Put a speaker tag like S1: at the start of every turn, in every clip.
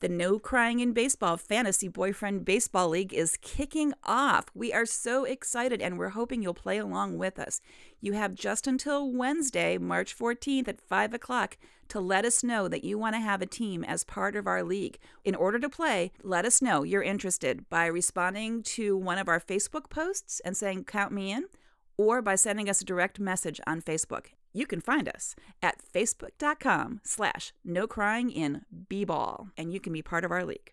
S1: The No Crying in Baseball Fantasy Boyfriend Baseball League is kicking off. We are so excited and we're hoping you'll play along with us. You have just until Wednesday, March 14th at 5 o'clock to let us know that you want to have a team as part of our league. In order to play, let us know you're interested by responding to one of our Facebook posts and saying, Count me in, or by sending us a direct message on Facebook you can find us at facebook.com slash no crying in b-ball and you can be part of our league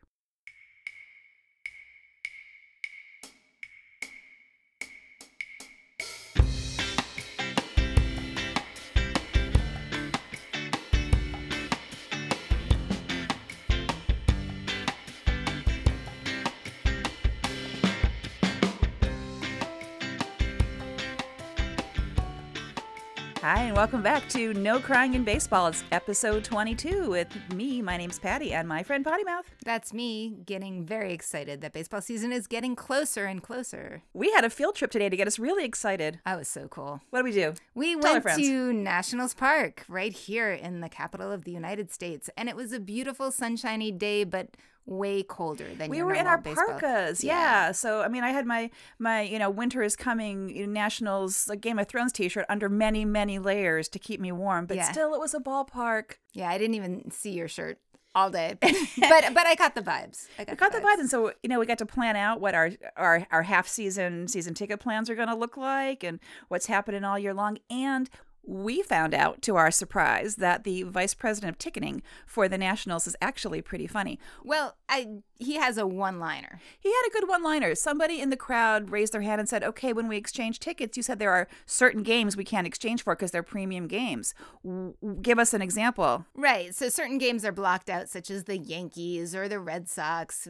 S1: Hi, and welcome back to No Crying in Baseball. It's episode 22 with me. My name's Patty, and my friend Potty Mouth.
S2: That's me getting very excited that baseball season is getting closer and closer.
S1: We had a field trip today to get us really excited.
S2: That was so cool.
S1: What did we do?
S2: We
S1: Tell
S2: went to Nationals Park right here in the capital of the United States, and it was a beautiful, sunshiny day, but way colder than
S1: we were in our
S2: baseball.
S1: parkas yeah. so i mean i had my my you know winter is coming you know, nationals like game of thrones t-shirt under many many layers to keep me warm but
S2: Yeah.
S1: still it was a ballpark
S2: Yeah, I didn't even see your shirt all day, but but I got the vibes. I got,
S1: I got the vibe, and so you know we got to plan out what our our our half season season ticket plans are going to look like, and what's happening all year long. And we found out, to our surprise, that the vice president of ticketing for the Nationals is actually pretty funny.
S2: Well, I he has a one-liner.
S1: He had a good one-liner. Somebody in the crowd raised their hand and said, "Okay, when we exchange tickets, you said there are certain games we can't exchange for because they're premium games. W- give us an example."
S2: Right. So certain games are blocked out, such as the Yankees or the Red Sox,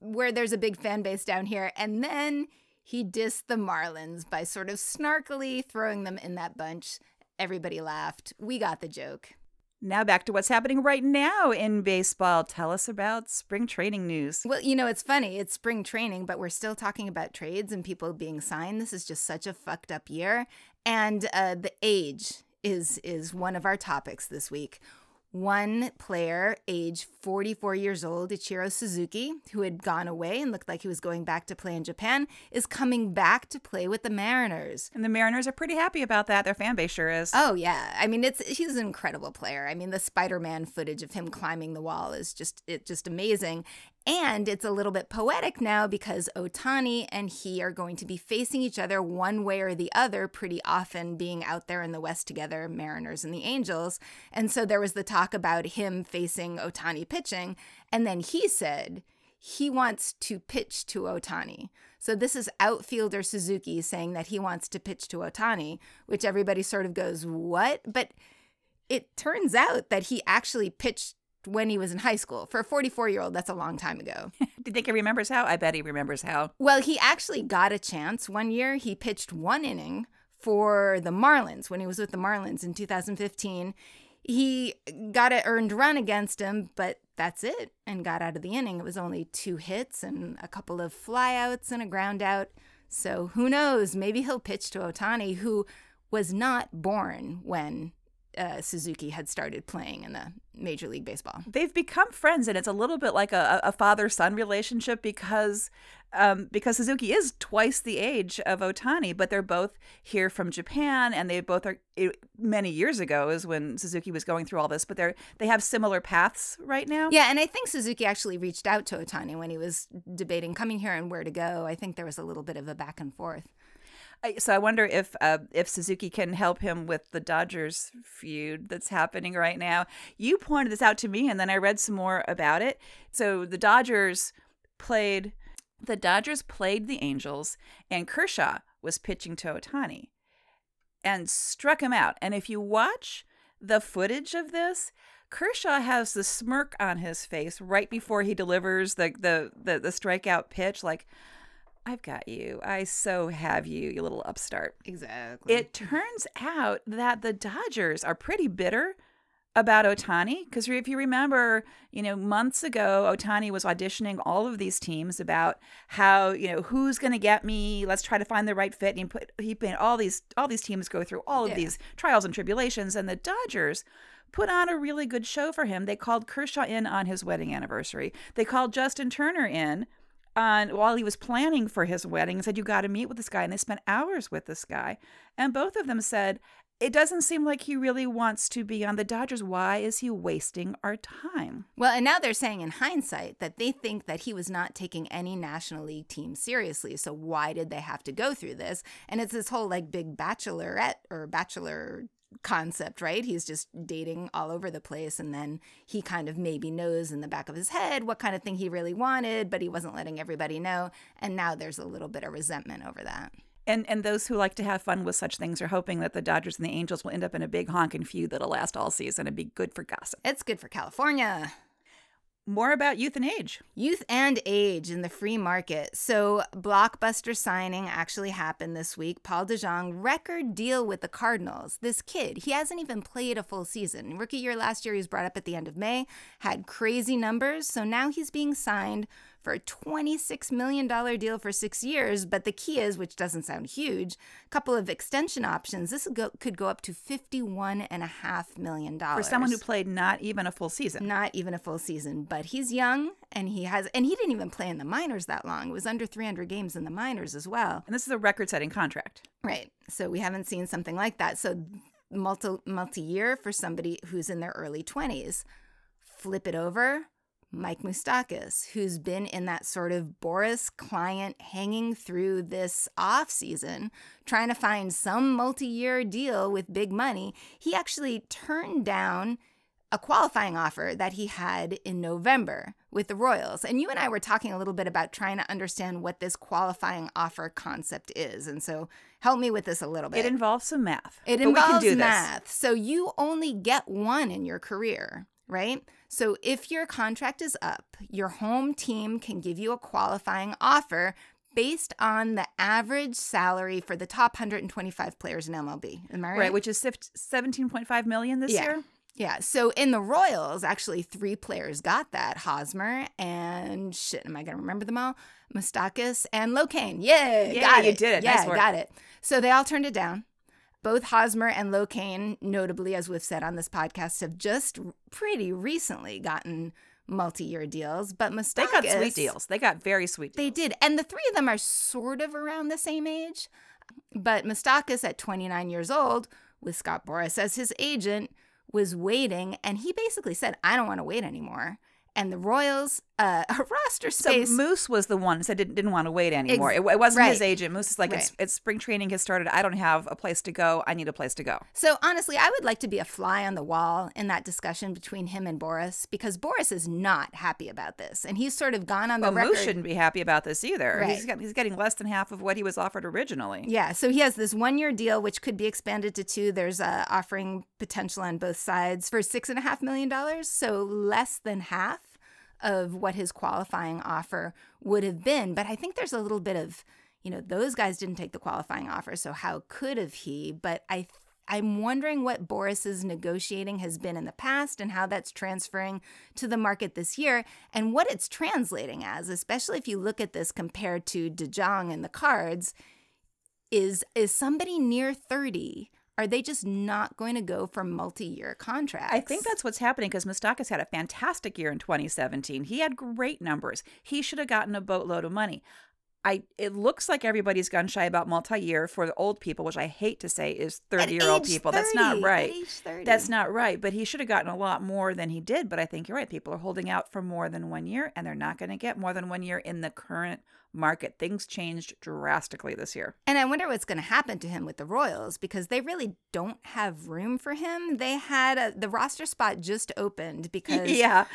S2: where there's a big fan base down here. And then he dissed the Marlins by sort of snarkily throwing them in that bunch. Everybody laughed. We got the joke.
S1: Now back to what's happening right now in baseball. Tell us about spring training news.
S2: Well, you know, it's funny. It's spring training, but we're still talking about trades and people being signed. This is just such a fucked up year. And uh, the age is is one of our topics this week. One player, age 44 years old, Ichiro Suzuki, who had gone away and looked like he was going back to play in Japan, is coming back to play with the Mariners.
S1: And the Mariners are pretty happy about that. Their fan base sure is.
S2: Oh yeah, I mean it's he's an incredible player. I mean the Spider-Man footage of him climbing the wall is just it just amazing. And it's a little bit poetic now because Otani and he are going to be facing each other one way or the other pretty often being out there in the West together, Mariners and the Angels. And so there was the talk about him facing Otani pitching and then he said he wants to pitch to Otani. So this is outfielder Suzuki saying that he wants to pitch to Otani, which everybody sort of goes, "What?" But it turns out that he actually pitched when he was in high school. For a 44-year-old, that's a long time ago.
S1: Do you think he remembers how? I bet he remembers how.
S2: well, he actually got a chance one year. He pitched one inning for the Marlins when he was with the Marlins in 2015. He got an earned run against him, but that's it, and got out of the inning. It was only two hits and a couple of flyouts and a ground out. So who knows? Maybe he'll pitch to Otani, who was not born when uh, Suzuki had started playing in the Major League Baseball.
S1: They've become friends, and it's a little bit like a, a father-son relationship because um, because Suzuki is twice the age of Otani, but they're both here from Japan, and they both are. It, many years ago is when Suzuki was going through all this, but they're they have similar paths right now.
S2: Yeah, and I think Suzuki actually reached out to Otani when he was debating coming here and where to go. I think there was a little bit of a back and forth.
S1: So I wonder if uh, if Suzuki can help him with the Dodgers feud that's happening right now. You pointed this out to me, and then I read some more about it. So the Dodgers played the Dodgers played the Angels, and Kershaw was pitching to Otani, and struck him out. And if you watch the footage of this. Kershaw has the smirk on his face right before he delivers the the the, the strikeout pitch, like I've got you. I so have you, you little upstart.
S2: Exactly.
S1: It turns out that the Dodgers are pretty bitter about Otani because if you remember, you know, months ago, Otani was auditioning all of these teams about how you know who's going to get me. Let's try to find the right fit. And he put he made all these all these teams go through all of
S2: Yeah.
S1: these trials and tribulations, and the Dodgers put on a really good show for him. They called Kershaw in on his wedding anniversary. They called Justin Turner in on while he was planning for his wedding said, You got to meet with this guy. And they spent hours with this guy. And both of them said, It doesn't seem like he really wants to be on the Dodgers. Why is he wasting our time?
S2: Well, and now they're saying in hindsight that they think that he was not taking any National League team seriously. So why did they have to go through this? And it's this whole like big bachelorette or bachelor concept, right? He's just dating all over the place. And then he kind of maybe knows in the back of his head what kind of thing he really wanted, but he wasn't letting everybody know. And now there's a little bit of resentment over that.
S1: And and those who like to have fun with such things are hoping that the Dodgers and the Angels will end up in a big honking feud that'll last all season and be good for gossip.
S2: It's good for California.
S1: More about youth and age.
S2: Youth and age in the free market. So, blockbuster signing actually happened this week. Paul DeJong, record deal with the Cardinals. This kid, he hasn't even played a full season. Rookie year last year, he was brought up at the end of May, had crazy numbers. So now he's being signed for a $26 million deal for six years. But the key is, which doesn't sound huge, a couple of extension options. This go, could go up to $51.5 million.
S1: For someone who played not even a full season.
S2: Not even a full season. But he's young and he has, and he didn't even play in the minors that long. It was under 300 games in the minors as well.
S1: And this is a record setting contract.
S2: Right. So we haven't seen something like that. So multi multi year for somebody who's in their early 20s. Flip it over Mike Moustakas, who's been in that sort of Boras client hanging through this off season, trying to find some multi year deal with big money. He actually turned down a qualifying offer that he had in November with the Royals. And you and I were talking a little bit about trying to understand what this qualifying offer concept is. And so help me with this a little bit.
S1: It involves some math.
S2: It involves math. So you only get one in your career right? So if your contract is up, your home team can give you a qualifying offer based on the average salary for the top 125 players in MLB. Am I right?
S1: Right, which is 17.5 million this
S2: yeah.
S1: year.
S2: Yeah. So in the Royals, actually, three players got that Hosmer and shit, am I going to remember them all? Moustakas and Locane. Yeah,
S1: yeah
S2: got
S1: you
S2: it.
S1: did it.
S2: Yeah,
S1: nice
S2: got it. So they all turned it down. Both Hosmer and Locane, notably, as we've said on this podcast, have just pretty recently gotten multi-year deals, but Moustakas
S1: they got sweet deals. They got very sweet.
S2: Deals. They did, and the three of them are sort of around the same age. But Moustakas, at 29 years old, with Scott Boras as his agent, was waiting, and he basically said, "I don't want to wait anymore." and the Royals uh, a roster space.
S1: So Moose was the one that didn't, didn't want to wait anymore. Ex- it, it, wasn't
S2: right.
S1: his agent. Moose is like,
S2: right.
S1: it's, it's, spring training has started. I don't have a place to go. I need a place to go.
S2: So honestly, I would like to be a fly on the wall in that discussion between him and Boras because Boras is not happy about this, and he's sort of gone on the
S1: well,
S2: record.
S1: Moose shouldn't be happy about this either.
S2: Right.
S1: He's, got, he's getting less than half of what he was offered originally.
S2: Yeah. So he has this one-year deal, which could be expanded to two. There's a offering potential on both sides for six and a half million dollars, so less than half of what his qualifying offer would have been. But I think there's a little bit of, you know, those guys didn't take the qualifying offer, so how could have he? But I I'm wondering what Boras's negotiating has been in the past and how that's transferring to the market this year and what it's translating as, especially if you look at this compared to De Jong and the cards. Is is somebody near 30 are they just not going to go for multi-year contracts?
S1: I think that's what's happening because Moustakas had a fantastic year in 2017. He had great numbers. He should have gotten a boatload of money. I it looks like everybody's gun shy about multi-year for the old people, which I hate to say is 30-year-old people.
S2: 30,
S1: That's not right.
S2: That's
S1: That's not right. But he should have gotten a lot more than he did. But I think you're right. People are holding out for more than one year, and they're not going to get more than one year in the current market. Things changed drastically this year.
S2: And I wonder what's going to happen to him with the Royals because they really don't have room for him. They had a, the roster spot just opened because
S1: yeah,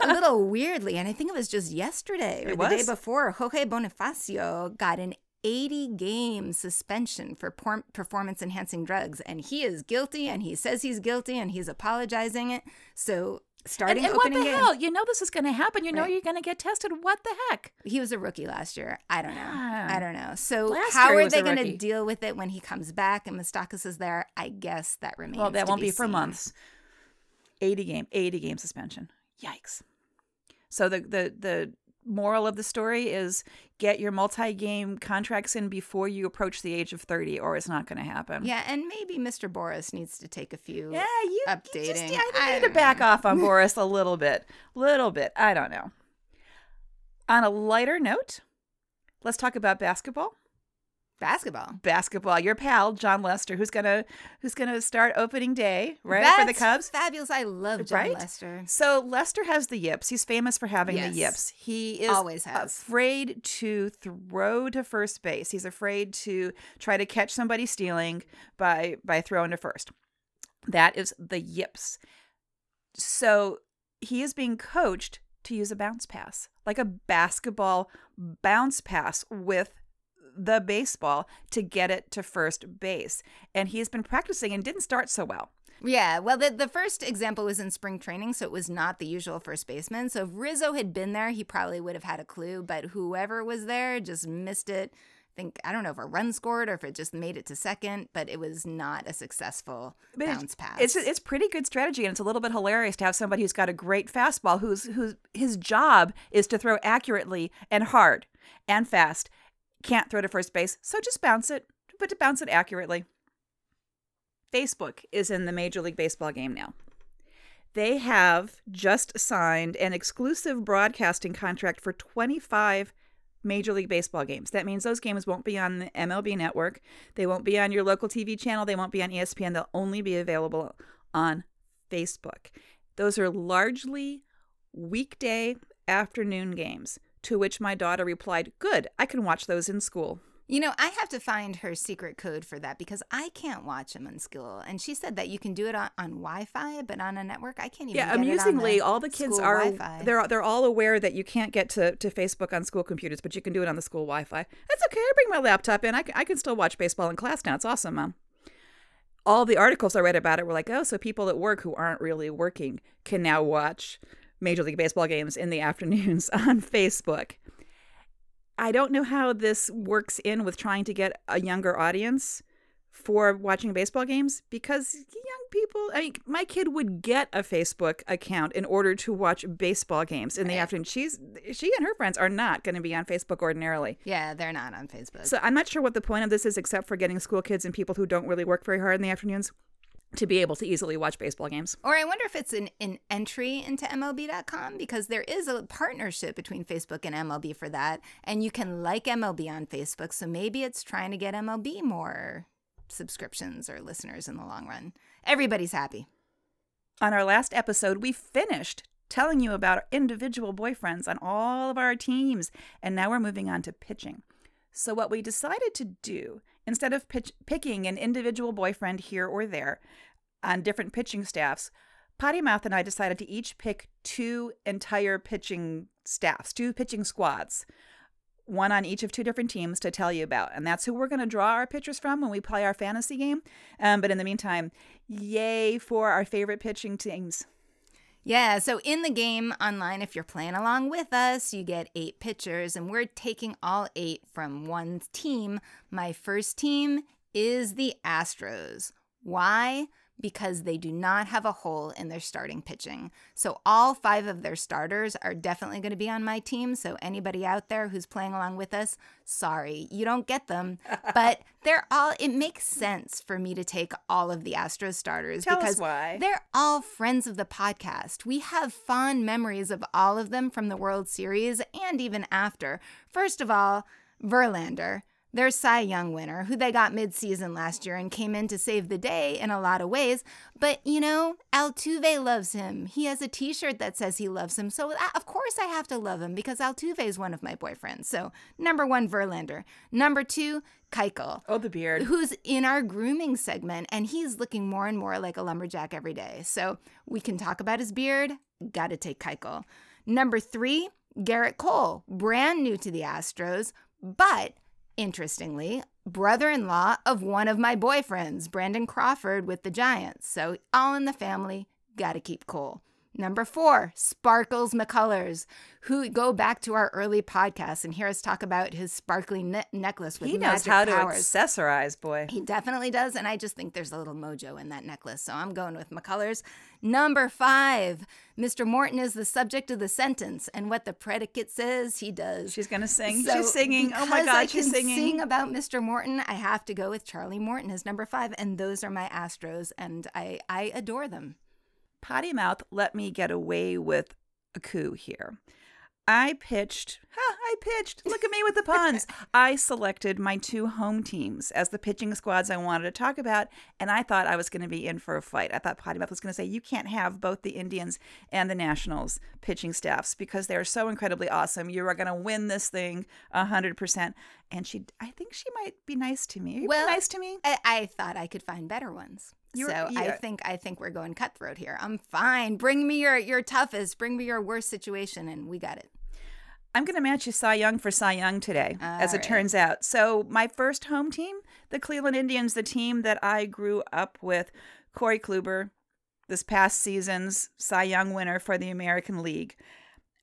S2: a little weirdly, and I think it was just yesterday or
S1: It
S2: the day before, Jorge Bonifacio got an 80 game suspension for performance enhancing drugs and he is guilty and he says he's guilty and he's apologizing it. So starting
S1: and what
S2: opening
S1: the
S2: game.
S1: hell? You know this is going to happen. You know
S2: Right.
S1: you're going to get tested. What the heck?
S2: He was a rookie last year. I don't know.
S1: Ah.
S2: I don't know. So
S1: Last
S2: how are they going to deal with it when he comes back and Moustakas is there? I guess that remains.
S1: Well, that won't be for
S2: seen.
S1: months. 80 game, 80 game suspension. Yikes. So the the the moral of the story is get your multi-game contracts in before you approach the age of 30 or it's not going to happen.
S2: Yeah, and maybe Mr. Boras needs to take a few
S1: Yeah, you
S2: updating.
S1: You just, yeah, I
S2: I
S1: need to back
S2: know.
S1: off on Boras a little bit. Little bit. I don't know. On a lighter note, let's talk about basketball.
S2: Basketball.
S1: Basketball. Your pal Jon Lester, who's gonna who's gonna start opening day right for the Cubs.
S2: Fabulous. I love Jon
S1: Right?
S2: Lester.
S1: So Lester has the yips. He's famous for having
S2: Yes.
S1: the yips. He is
S2: Always has.
S1: afraid to throw to first base. He's afraid to try to catch somebody stealing by by throwing to first. That is the yips. So he is being coached to use a bounce pass, like a basketball bounce pass with the baseball to get it to first base. And he's been practicing and didn't start so well.
S2: Yeah, well, the, the first example was in spring training, so it was not the usual first baseman. So if Rizzo had been there, he probably would have had a clue, but whoever was there just missed it. I think, I don't know if a run scored or if it just made it to second, but it was not a successful
S1: But
S2: bounce pass.
S1: It's it's pretty good strategy, and it's a little bit hilarious to have somebody who's got a great fastball, who's who's his job is to throw accurately and hard and fast. Can't throw to first base, so just bounce it, but to bounce it accurately. Facebook is in the Major League Baseball game now. They have just signed an exclusive broadcasting contract for 25 Major League Baseball games. That means those games won't be on the MLB network. They won't be on your local TV channel. They won't be on ESPN. They'll only be available on Facebook. Those are largely weekday afternoon games, to which my daughter replied, Good, I can watch those in school.
S2: You know, I have to find her secret code for that because I can't watch them in school. And she said that you can do it on, on Wi-Fi, but on a network, I can't even.
S1: Yeah,
S2: get it on
S1: amusingly,
S2: the
S1: all the kids are
S2: Wi-Fi.
S1: they're they're all aware that you can't get to, to Facebook on school computers, but you can do it on the school Wi-Fi. That's okay. I bring my laptop in. I can, I can still watch baseball in class now. It's awesome, mom. All the articles I read about it were like, oh, so people at work who aren't really working can now watch Major League Baseball games in the afternoons on Facebook. I don't know how this works in with trying to get a younger audience for watching baseball games because young people, I mean, my kid would get a Facebook account in order to watch baseball games in the
S2: Right.
S1: afternoon. She's she and her friends are not going to be on Facebook ordinarily.
S2: yeah, they're not on Facebook.
S1: So I'm not sure what the point of this is except for getting school kids and people who don't really work very hard in the afternoons to be able to easily watch baseball games.
S2: Or I wonder if it's an, an entry into MLB.com because there is a partnership between Facebook and MLB for that. And you can like MLB on Facebook. So maybe it's trying to get MLB more subscriptions or listeners in the long run. Everybody's happy.
S1: On our last episode, we finished telling you about our individual boyfriends on all of our teams, and now we're moving on to pitching. So, what we decided to do, instead of pitch- picking an individual boyfriend here or there on different pitching staffs, Potty Mouth and I decided to each pick two entire pitching staffs, two pitching squads, one on each of two different teams to tell you about. And that's who we're going to draw our pitchers from when we play our fantasy game. Um, but in the meantime, yay for our favorite pitching teams.
S2: Yeah, so in the game online, if you're playing along with us, you get eight pitchers, and we're taking all eight from one team. My first team is the Astros. Why? Because they do not have a hole in their starting pitching. So all five of their starters are definitely going to be on my team. So anybody out there who's playing along with us, sorry, you don't get them. But they're all, it makes sense for me to take all of the Astros starters
S1: Tell us
S2: because they're all friends of the podcast. We have fond memories of all of them from the World Series and even after. First of all, Verlander, their Cy Young winner, who they got midseason last year and came in to save the day in a lot of ways. But, you know, Altuve loves him. He has a t shirt that says he loves him. So, of course, I have to love him because Altuve is one of my boyfriends. So, number one, Verlander. Number two, Keuchel
S1: Oh, the beard.
S2: who's in our grooming segment and he's looking more and more like a lumberjack every day. So we can talk about his beard. Gotta take Keuchel. Number three, Gerrit Cole, brand new to the Astros, but interestingly, brother in law of one of my boyfriends, Brandon Crawford with the Giants. So all in the family, gotta keep Cole. Number four, Sparkles McCullers, who go back to our early podcast and hear us talk about his sparkly ne- necklace with
S1: he knows how
S2: powers.
S1: to accessorize, boy.
S2: He definitely does, and I just think there's a little mojo in that necklace, so I'm going with McCullers. Number five, Mr. Morton is the subject of the sentence, and what the predicate says, he does.
S1: She's gonna sing.
S2: So,
S1: she's singing. Oh my God,
S2: I
S1: she's
S2: can
S1: singing.
S2: Sing about Mr. Morton. I have to go with Charlie Morton as number five, and those are my Astros, and I I adore them.
S1: Potty Mouth let me get away with a coup here. I pitched, huh, I pitched, look at me with the puns. I selected my two home teams as the pitching squads I wanted to talk about, and I thought I was going to be in for a fight. I thought Potty Mouth was going to say, You can't have both the Indians and the Nationals pitching staffs because they're so incredibly awesome. You are going to win this thing 100%. And she, I think she might be nice to me. Are
S2: Well,
S1: nice to me?
S2: I, I thought I could find better ones.
S1: You're-
S2: so I think I think we're going cutthroat here. I'm fine. Bring me your your toughest. Bring me your worst situation, and we got it.
S1: I'm going to match you Cy Young for Cy Young today, as it
S2: All right.
S1: turns out. So, my first home team, the Cleveland Indians, the team that I grew up with, Corey Kluber, this past season's Cy Young winner for the American League.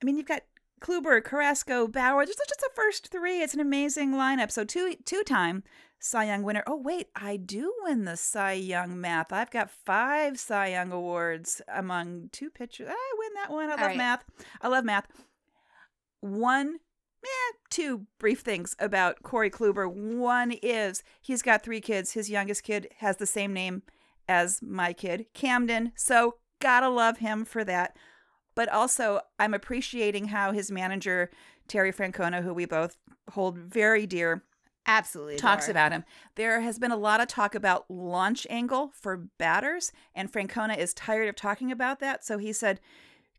S1: I mean, you've got Kluber, Carrasco, Bauer. Just, just the first three. It's an amazing lineup. So, two two time Cy Young winner. Oh, wait, I do win the Cy Young math. I've got five Cy Young awards among two pitchers. I win that one. I
S2: All
S1: love
S2: right.
S1: math. I love math one eh, two brief things about Corey Kluber. One is he's got three kids. His youngest kid has the same name as my kid, Camden. So gotta love him for that. But also, I'm appreciating how his manager, Terry Francona, who we both hold very dear,
S2: Absolutely.
S1: talks about him. There has been a lot of talk about launch angle for batters, and Francona is tired of talking about that. So he said,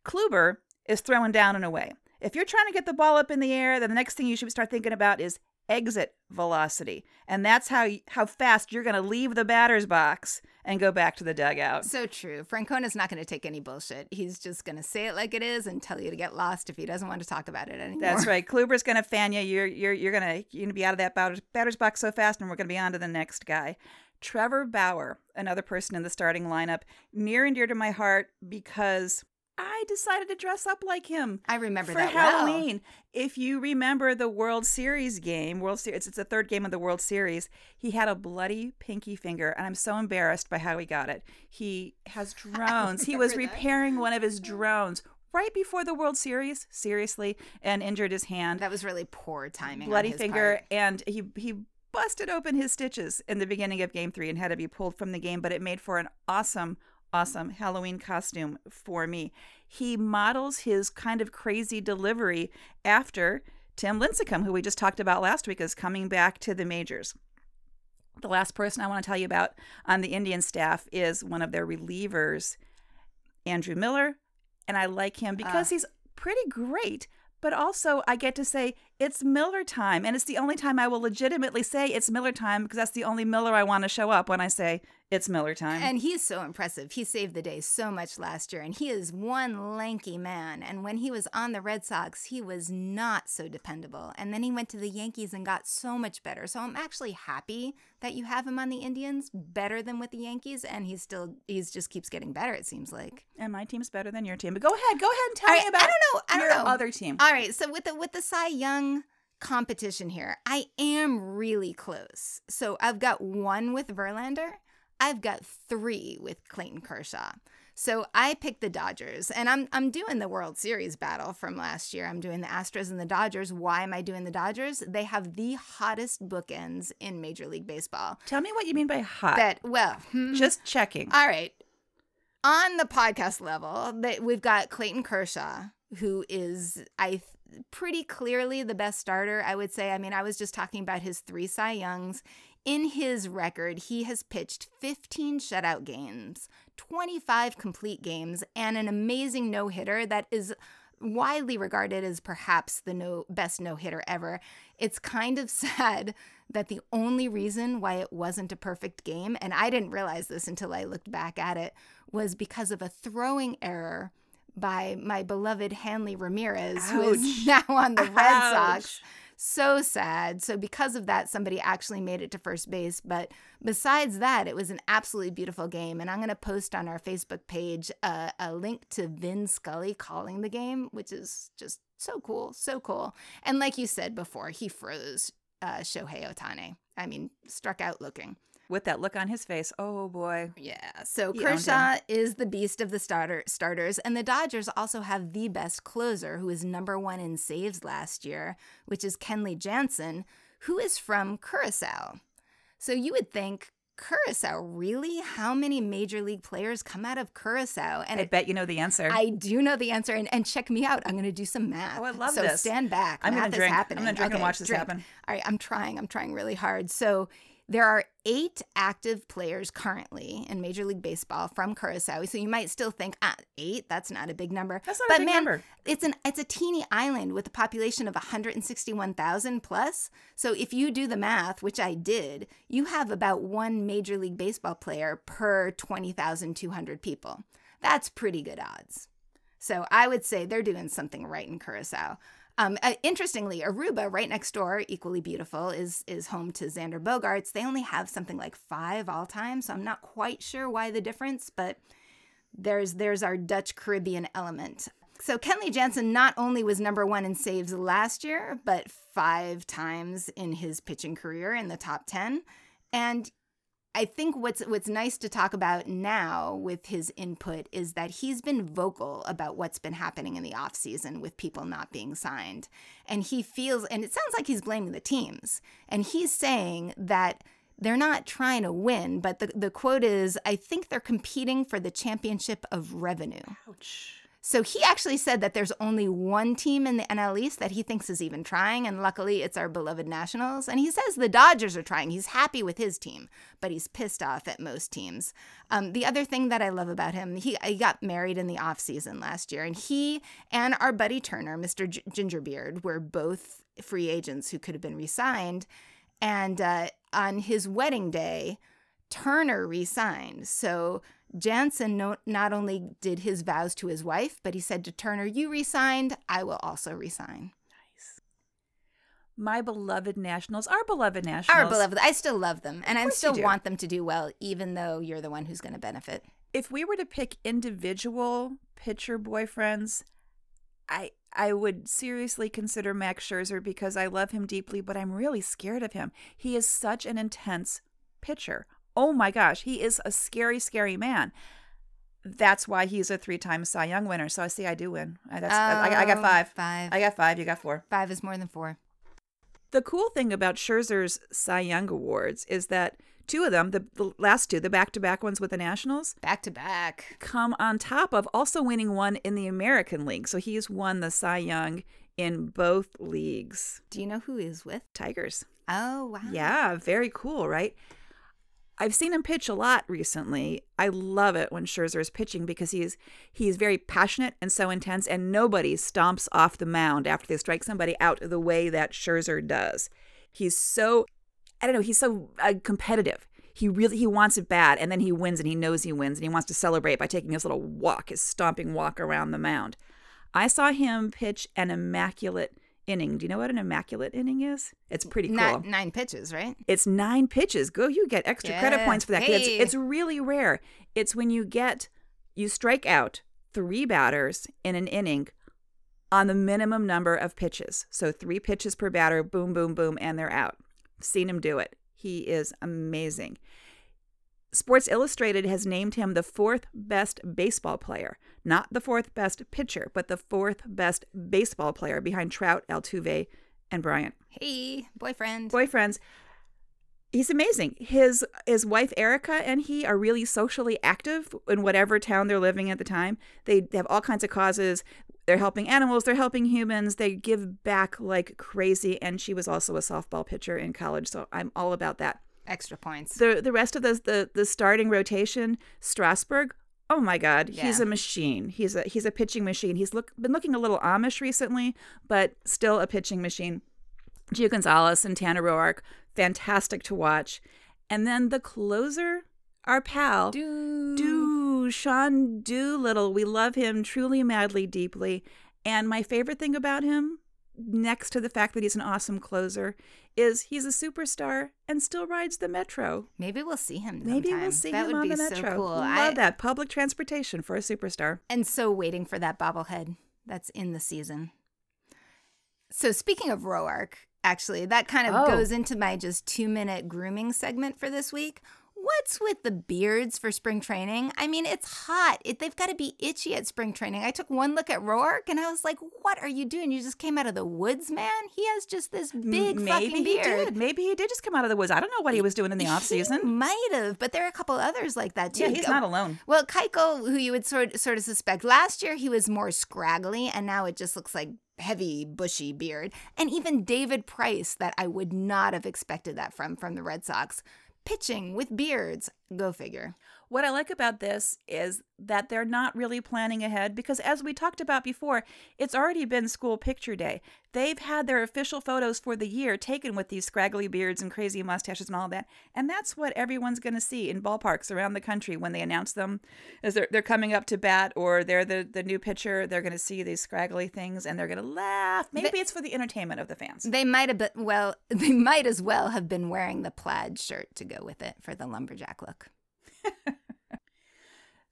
S1: Kluber is throwing down and away. If you're trying to get the ball up in the air, then the next thing you should start thinking about is exit velocity, and that's how how fast you're going to leave the batter's box and go back to the dugout.
S2: So true. Francona's not going to take any bullshit. He's just going to say it like it is and tell you to get lost if he doesn't want to talk about it anymore.
S1: That's right. Kluber's going to fan you. You're you're you're going to you're going to be out of that batter's, batter's box so fast, and we're going to be on to the next guy. Trevor Bauer, another person in the starting lineup, near and dear to my heart because I decided to dress up like him
S2: I remember
S1: for
S2: that well.
S1: Halloween. If you remember the World Series game, World Series, it's, the third game of the World Series. He had a bloody pinky finger, and I'm so embarrassed by how he got it. He has drones. he was
S2: that.
S1: repairing one of his drones right before the World Series, seriously, and injured his hand
S2: That was really poor timing.
S1: bloody finger,
S2: part.
S1: and he he busted open his stitches in the beginning of Game Three and had to be pulled from the game. But it made for an awesome, awesome Halloween costume for me. He models his kind of crazy delivery after Tim Lincecum, who we just talked about last week, is coming back to the majors. The last person I want to tell you about on the Indian staff is one of their relievers, Andrew Miller. And I like him because
S2: Ah.
S1: he's pretty great, but also I get to say it's Miller time. And it's the only time I will legitimately say it's Miller time because that's the only Miller I want to show up when I say it's Miller time.
S2: And he's so impressive. He saved the day so much last year, and he is one lanky man. And when he was on the Red Sox, he was not so dependable. And then he went to the Yankees and got so much better. So I'm actually happy that you have him on the Indians, better than with the Yankees. And he's still, he's just keeps getting better. It seems like.
S1: and my team's better than your team. But go ahead, go ahead and tell me about
S2: I don't know. I don't
S1: your
S2: know.
S1: other team.
S2: All right, so with the with the Cy Young competition here, I am really close. So I've got one with Verlander. I've got three with Clayton Kershaw. So I picked the Dodgers, and I'm I'm doing the World Series battle from last year. I'm doing the Astros and the Dodgers. Why am I doing the Dodgers? They have the hottest bookends in Major League Baseball.
S1: Tell me what you mean by hot.
S2: That well, hmm,
S1: Just checking.
S2: all right. On the podcast level, that we've got Clayton Kershaw, who is I pretty clearly the best starter. I would say. I mean, I was just talking about his three Cy Youngs. In his record, he has pitched 15 shutout games, 25 complete games, and an amazing no hitter that is widely regarded as perhaps the no best no hitter ever. It's kind of sad that the only reason why it wasn't a perfect game, and I didn't realize this until I looked back at it, was because of a throwing error by my beloved Hanley Ramirez, who is now on the Red Sox. So sad. So, because of that, somebody actually made it to first base. But besides that, it was an absolutely beautiful game. And I'm going to post on our Facebook page uh, a link to Vin Scully calling the game, which is just so cool. So cool. And like you said before, he froze uh, Shohei Ohtani. I mean, struck out looking
S1: with that look on his face. Oh boy.
S2: Yeah. So
S1: He
S2: Kershaw is the beast of the starter starters, and the Dodgers also have the best closer, who is number one in saves last year, which is Kenley Jansen, who is from Curacao. So you would think. Curacao, really? How many major league players come out of Curacao? And
S1: I
S2: it-
S1: bet you know the answer.
S2: I do know the answer, and, and check me out. I'm going to do some math.
S1: Oh, I love
S2: so
S1: this.
S2: stand back.
S1: I'm gonna drink.
S2: is
S1: I'm gonna drink and watch this
S2: drink.
S1: happen.
S2: All right, I'm trying. I'm trying really hard. So there are eight active players currently in Major League Baseball from Curacao. So you might still think, ah, eight? That's not a big number.
S1: That's not a
S2: but
S1: big
S2: man,
S1: number.
S2: It's an it's a teeny island with a population of 161,000 plus. So if you do the math, which I did, you have about one Major League Baseball player per 20,200 people. That's pretty good odds. So I would say they're doing something right in Curacao. Um, uh, interestingly, Aruba, right next door, equally beautiful, is is home to Xander Bogaerts. They only have something like five all time, so I'm not quite sure why the difference, but there's there's our Dutch Caribbean element. So Kenley Jansen not only was number one in saves last year, but five times in his pitching career in the top ten. And I think what's what's nice to talk about now with his input is that he's been vocal about what's been happening in the offseason with people not being signed. And he feels and it sounds like he's blaming the teams. And he's saying that they're not trying to win, but the, the quote is, I think they're competing for the championship of revenue.
S1: Ouch.
S2: So he actually said that there's only one team in the NL East that he thinks is even trying, and luckily it's our beloved Nationals. And he says the Dodgers are trying. He's happy with his team, but he's pissed off at most teams. Um, the other thing that I love about him, he, he got married in the off season last year, and he and our buddy Turner, Mr. G- Gingerbeard, were both free agents who could have been re-signed. And uh, on his wedding day, Turner re-signed. So Jansen no, not only did his vows to his wife, but he said to Turner, "You re-signed, I will also resign." Nice.
S1: My beloved Nationals, our beloved Nationals.
S2: Our beloved, I still love them, and I still want them to do well, even though you're the one who's going to benefit.
S1: If we were to pick individual pitcher boyfriends, I I would seriously consider Max Scherzer because I love him deeply, but I'm really scared of him. He is such an intense pitcher. Oh my gosh, he is a scary, scary man. That's why he's a three-time Cy Young winner. So I see, I do win. I, that's, I, I got
S2: Oh,
S1: five.
S2: Five.
S1: I got five. You got four.
S2: five is more than four.
S1: The cool thing about Scherzer's Cy Young awards is that two of them, the, the last two, the back-to-back ones with the Nationals,
S2: Back to back.
S1: come on top of also winning one in the American League. So he's won the Cy Young in both leagues.
S2: Do you know who he's with?
S1: Tigers.
S2: Oh wow.
S1: Yeah, very cool, right? I've seen him pitch a lot recently. I love it when Scherzer is pitching because he's he's very passionate and so intense, and nobody stomps off the mound after they strike somebody out the way that Scherzer does. He's so I don't know. He's so uh, competitive. He really he wants it bad, and then he wins, and he knows he wins, and he wants to celebrate by taking his little walk, his stomping walk around the mound. I saw him pitch an immaculate inning. Do you know what an immaculate inning is? It's pretty cool.
S2: Nine, nine pitches, right?
S1: It's nine pitches. Go, you get extra credit points for that.
S2: Hey.
S1: It's, it's really rare. It's when you get, you strike out three batters in an inning on the minimum number of pitches. So three pitches per batter, boom, boom, boom, and they're out. Seen him do it. He is amazing. Sports Illustrated has named him the fourth best baseball player, not the fourth best pitcher, but the fourth best baseball player behind Trout, Altuve, and Bryant.
S2: Hey, boyfriend.
S1: boyfriends. He's amazing. His his wife erica and he are really socially active in whatever town they're living at the time. They have all kinds of causes. They're helping animals. They're helping humans. They give back like crazy. And she was also a softball pitcher in college so i'm all about that
S2: Extra points.
S1: the the rest of the the, the starting rotation strasburg oh my god he's a machine he's a he's a pitching machine he's look been looking a little amish recently but still a pitching machine Gio Gonzalez and Tanner Roark, fantastic to watch. And then the closer, our pal,
S2: Do.
S1: Do Sean Doolittle. We love him truly, madly, deeply. And my favorite thing about him, next to the fact that he's an awesome closer, is he's a superstar and still rides the metro.
S2: Maybe we'll see him.
S1: Maybe
S2: sometime.
S1: we'll see
S2: that
S1: him
S2: would
S1: on
S2: be
S1: the metro.
S2: So cool.
S1: Love
S2: I,
S1: that public transportation for a superstar.
S2: And so waiting for that bobblehead that's in the season. So speaking of Roark, actually, that kind of
S1: Oh.
S2: goes into my just two minute grooming segment for this week. What's with the beards for spring training? I mean, it's hot. It, they've got to be itchy at spring training. I took one look at Roark and I was like, "What are you doing? You just came out of the woods, man. He has just this big
S1: Maybe
S2: fucking
S1: he
S2: beard."
S1: did. Maybe he did just come out of the woods. I don't know what he was doing in the off season.
S2: might have, but there are a couple others like that too.
S1: Yeah, he's not alone.
S2: Well, Keuchel, who you would sort sort of suspect, last year he was more scraggly, and now it just looks like heavy, bushy beard. And even David Price, that I would not have expected that from from the Red Sox, pitching with beards. Go figure.
S1: What I like about this is that they're not really planning ahead because, as we talked about before, it's already been school picture day. They've had their official photos for the year taken with these scraggly beards and crazy mustaches and all that. And that's what everyone's going to see in ballparks around the country when they announce them as they're, they're coming up to bat or they're the, the new pitcher. They're going to see these scraggly things and they're going to laugh. Maybe it's for the entertainment of the fans.
S2: They might have been well. They might as well have been wearing the plaid shirt to go with it for the lumberjack look.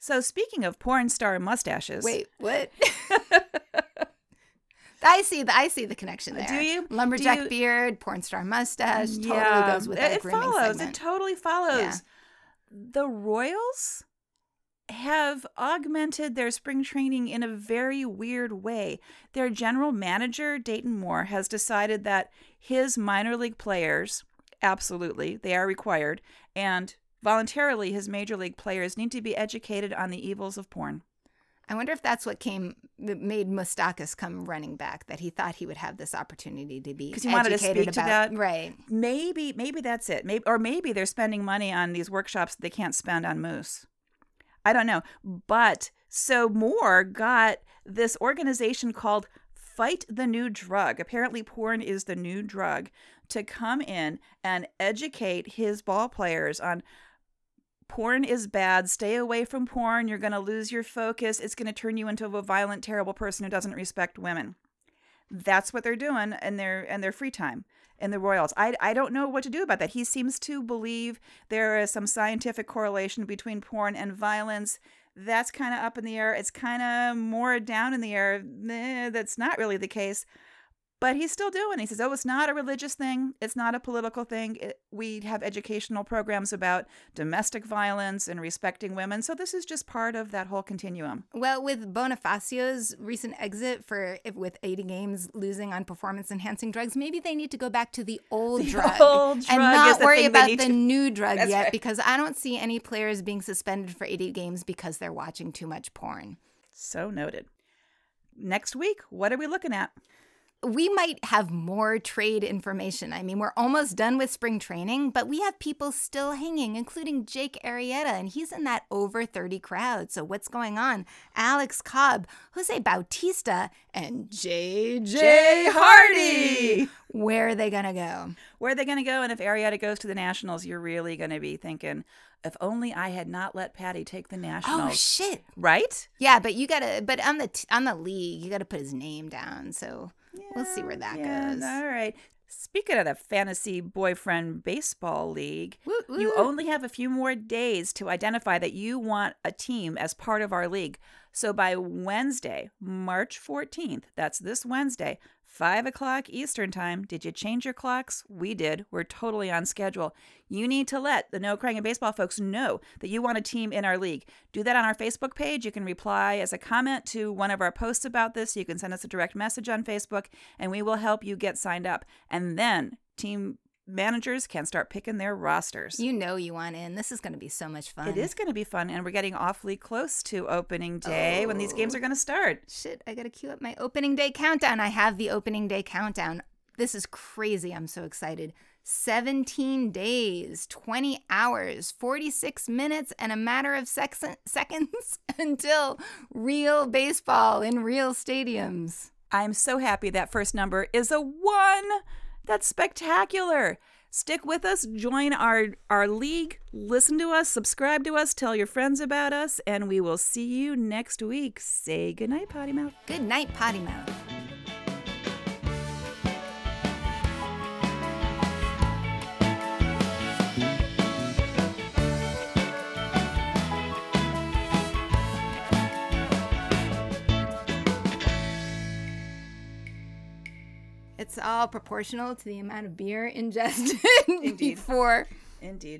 S1: So, speaking of porn star mustaches.
S2: Wait, what? I see the I see the connection there.
S1: Do you?
S2: Lumberjack
S1: Do you-
S2: beard, porn star mustache, mm, totally
S1: Yeah,
S2: goes with
S1: it- it follows.
S2: segment.
S1: It totally follows.
S2: Yeah.
S1: The Royals have augmented their spring training in a very weird way. Their general manager, Dayton Moore, has decided that his minor league players, absolutely, they are required, and voluntarily his major league players need to be educated on the evils of porn.
S2: I wonder if that's what came that made Moustakas come running back. That he thought he would have this opportunity to be
S1: because he wanted to speak to
S2: about,
S1: that?
S2: right?
S1: Maybe, maybe that's it. Maybe, or maybe they're spending money on these workshops that they can't spend on moose. I don't know. But so Moore got this organization called Fight the New Drug. Apparently, porn is the new drug to come in and educate his ball players on porn is bad. Stay away from porn. You're going to lose your focus. It's going to turn you into a violent, terrible person who doesn't respect women. That's what they're doing in their in their free time in the Royals. I, I don't know what to do about that. He seems to believe there is some scientific correlation between porn and violence. That's kind of up in the air. It's kind of more down in the air. That's not really the case. But he's still doing. it. He says, "Oh, it's not a religious thing. It's not a political thing. It, we have educational programs about domestic violence and respecting women. So this is just part of that whole continuum."
S2: Well, with Bonifacio's recent exit for if with 80 games losing on performance enhancing drugs, maybe they need to go back to the old
S1: The
S2: drug
S1: old
S2: and not worry about the
S1: to-
S2: new drug
S1: That's
S2: yet
S1: right.
S2: because I don't see any players being suspended for 80 games because they're watching too much porn.
S1: So noted. Next week, what are we looking at?
S2: We might have more trade information. I mean, we're almost done with spring training, but we have people still hanging, including Jake Arrieta, and he's in that over 30 crowd. So what's going on? Alex Cobb, Jose Bautista, and JJ
S1: Hardy.
S2: Where are they going to go?
S1: Where are they going to go? And if Arrieta goes to the Nationals, you're really going to be thinking, if only I had not let Patty take the
S2: oh,
S1: nationals.
S2: Oh shit.
S1: right?
S2: Yeah, but you got to but on the t- on the league, you got to put his name down. So we'll see where that
S1: Yeah,
S2: goes.
S1: All right. Speaking of the fantasy boyfriend baseball league, you only have a few more days to identify that you want a team as part of our league. So by Wednesday, March 14th, that's this Wednesday, 5 o'clock Eastern Time. Did you change your clocks? We did. We're totally on schedule. You need to let the No Crying in Baseball folks know that you want a team in our league. Do that on our Facebook page. You can reply as a comment to one of our posts about this. You can send us a direct message on Facebook, and we will help you get signed up. And then team managers can start picking their rosters.
S2: You know you want in. This is going to be so much fun.
S1: It is going to be fun, and we're getting awfully close to opening day when these games oh. are going to start.
S2: Shit, I gotta queue up my opening day countdown. I have the opening day countdown. This is crazy. I'm so excited. 17 days, 20 hours, 46 minutes, and a matter of seconds until real baseball in real stadiums.
S1: I'm so happy that first number is a one. That's spectacular. Stick with us, join our our league, listen to us, subscribe to us, tell your friends about us, and we will see you next week. Say goodnight, Potty Mouth.
S2: Good night, Potty Mouth. It's all proportional to the amount of beer ingested before.
S1: Indeed.